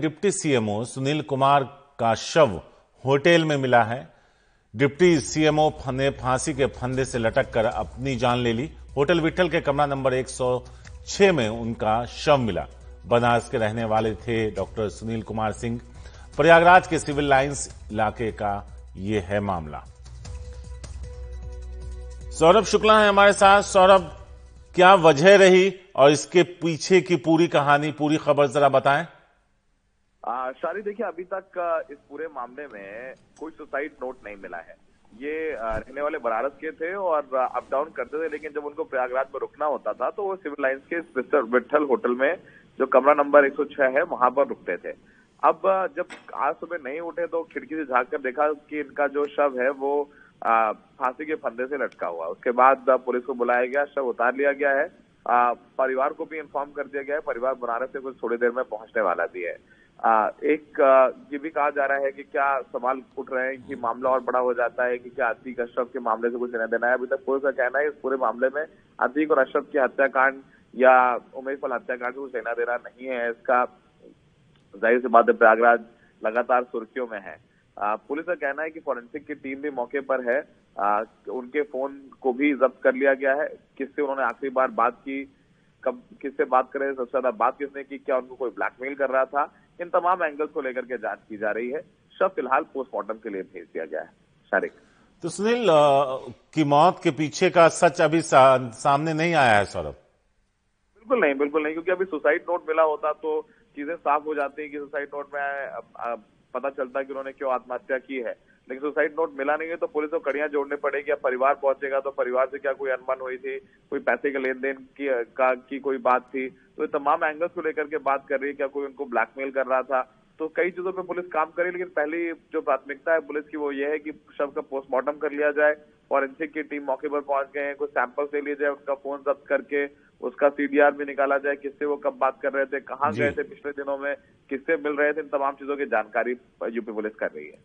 Deputy CMO Sunil Kumar का शव hotel में मिला है। डिप्टी सीएमओ ने फांसी के फंदे से लटक कर अपनी जान ले ली। होटल विठल के कमरा नंबर 106 में उनका शव मिला। बनारस के रहने वाले थे डॉक्टर सुनील कुमार सिंह। प्रयागराज के सिविल लाइंस इलाके का ये है मामला। सौरभ शुक्ला है हमारे साथ। सौरभ, क्या वजह रही और इसके पीछे की पूरी कहानी, पूरी खबर जरा बताएँ। शारी देखिए अभी तक इस पूरे मामले में कोई सुसाइड नोट नहीं मिला है। ये रहने वाले बनारस के थे और अप डाउन करते थे लेकिन जब उनको प्रयागराज में रुकना होता था तो वो सिविल लाइन्स के मिस्टर विठल होटल में जो कमरा नंबर 106 है वहाँ पर रुकते थे। अब जब आज सुबह नहीं उठे तो खिड़की से झाँक कर देखा कि इनका जो शव है वो फांसी के फंदे से लटका हुआ। उसके बाद पुलिस को बुलाया गया शव उतार लिया गया है। आ, परिवार को भी इन्फॉर्म कर दिया गया है। परिवार बनारस से कुछ थोड़ी देर में पहुँचने वाला भी है। एक ये भी कहा जा रहा है कि क्या सवाल उठ रहे हैं कि मामला और बड़ा हो जाता है कि क्या अतीक अशरफ के मामले से कुछ लेना देना है। अभी तक पुलिस का कहना है इस पूरे मामले में अतीक और अशरफ की हत्याकांड या उमेश फल हत्याकांड से कुछ लेना देना नहीं है। इसका ज़ाहिर सी बात है, प्रयागराज लगातार सुर्खियों में है। पुलिस का कहना है कि फॉरेंसिक की टीम भी मौके पर है। उनके फ़ोन को भी जब्त कर लिया गया है। किससे उन्होंने आखिरी बार बात की, कब किससे बात करे, सबसे ज़्यादा बात किसने की, क्या उनको कोई ब्लैकमेल कर रहा था? इन तमाम एंगल्स को लेकर के जाँच की जा रही है। शव फ़िलहाल पोस्टमार्टम के लिए भेज दिया गया है। शारिक। तो सुनील की मौत के पीछे का सच अभी सा, सामने नहीं आया है सौरभ? बिल्कुल नहीं बिल्कुल नहीं क्योंकि अभी सुसाइड नोट मिला होता तो चीज़ें साफ़ हो जाती है कि सुसाइड नोट में पता चलता कि उन्होंने क्यों आत्महत्या की है। लेकिन सुसाइड नोट मिला नहीं है तो पुलिस को कड़ियाँ जोड़ने पड़ेगी। अब परिवार पहुंचेगा तो परिवार से क्या कोई अनबन हुई थी? कोई पैसे के लेन देन की का की कोई बात थी? तो ये तमाम एंगल्स को लेकर के बात कर रही है क्या कोई उनको ब्लैकमेल कर रहा था? तो कई चीज़ों पे पुलिस काम करे लेकिन पहली जो प्राथमिकता है पुलिस की वो ये है कि शव का पोस्टमार्टम कर लिया जाए फॉरेंसिक की टीम मौके पर पहुँच गए हैं कुछ सैंपल्स ले लिए जाए उनका फ़ोन जब्त करके उसका सीडीआर भी निकाला जाए किससे वो कब बात कर रहे थे कहाँ गए थे पिछले दिनों में किससे मिल रहे थे इन तमाम चीज़ों की जानकारी यूपी पुलिस कर रही है।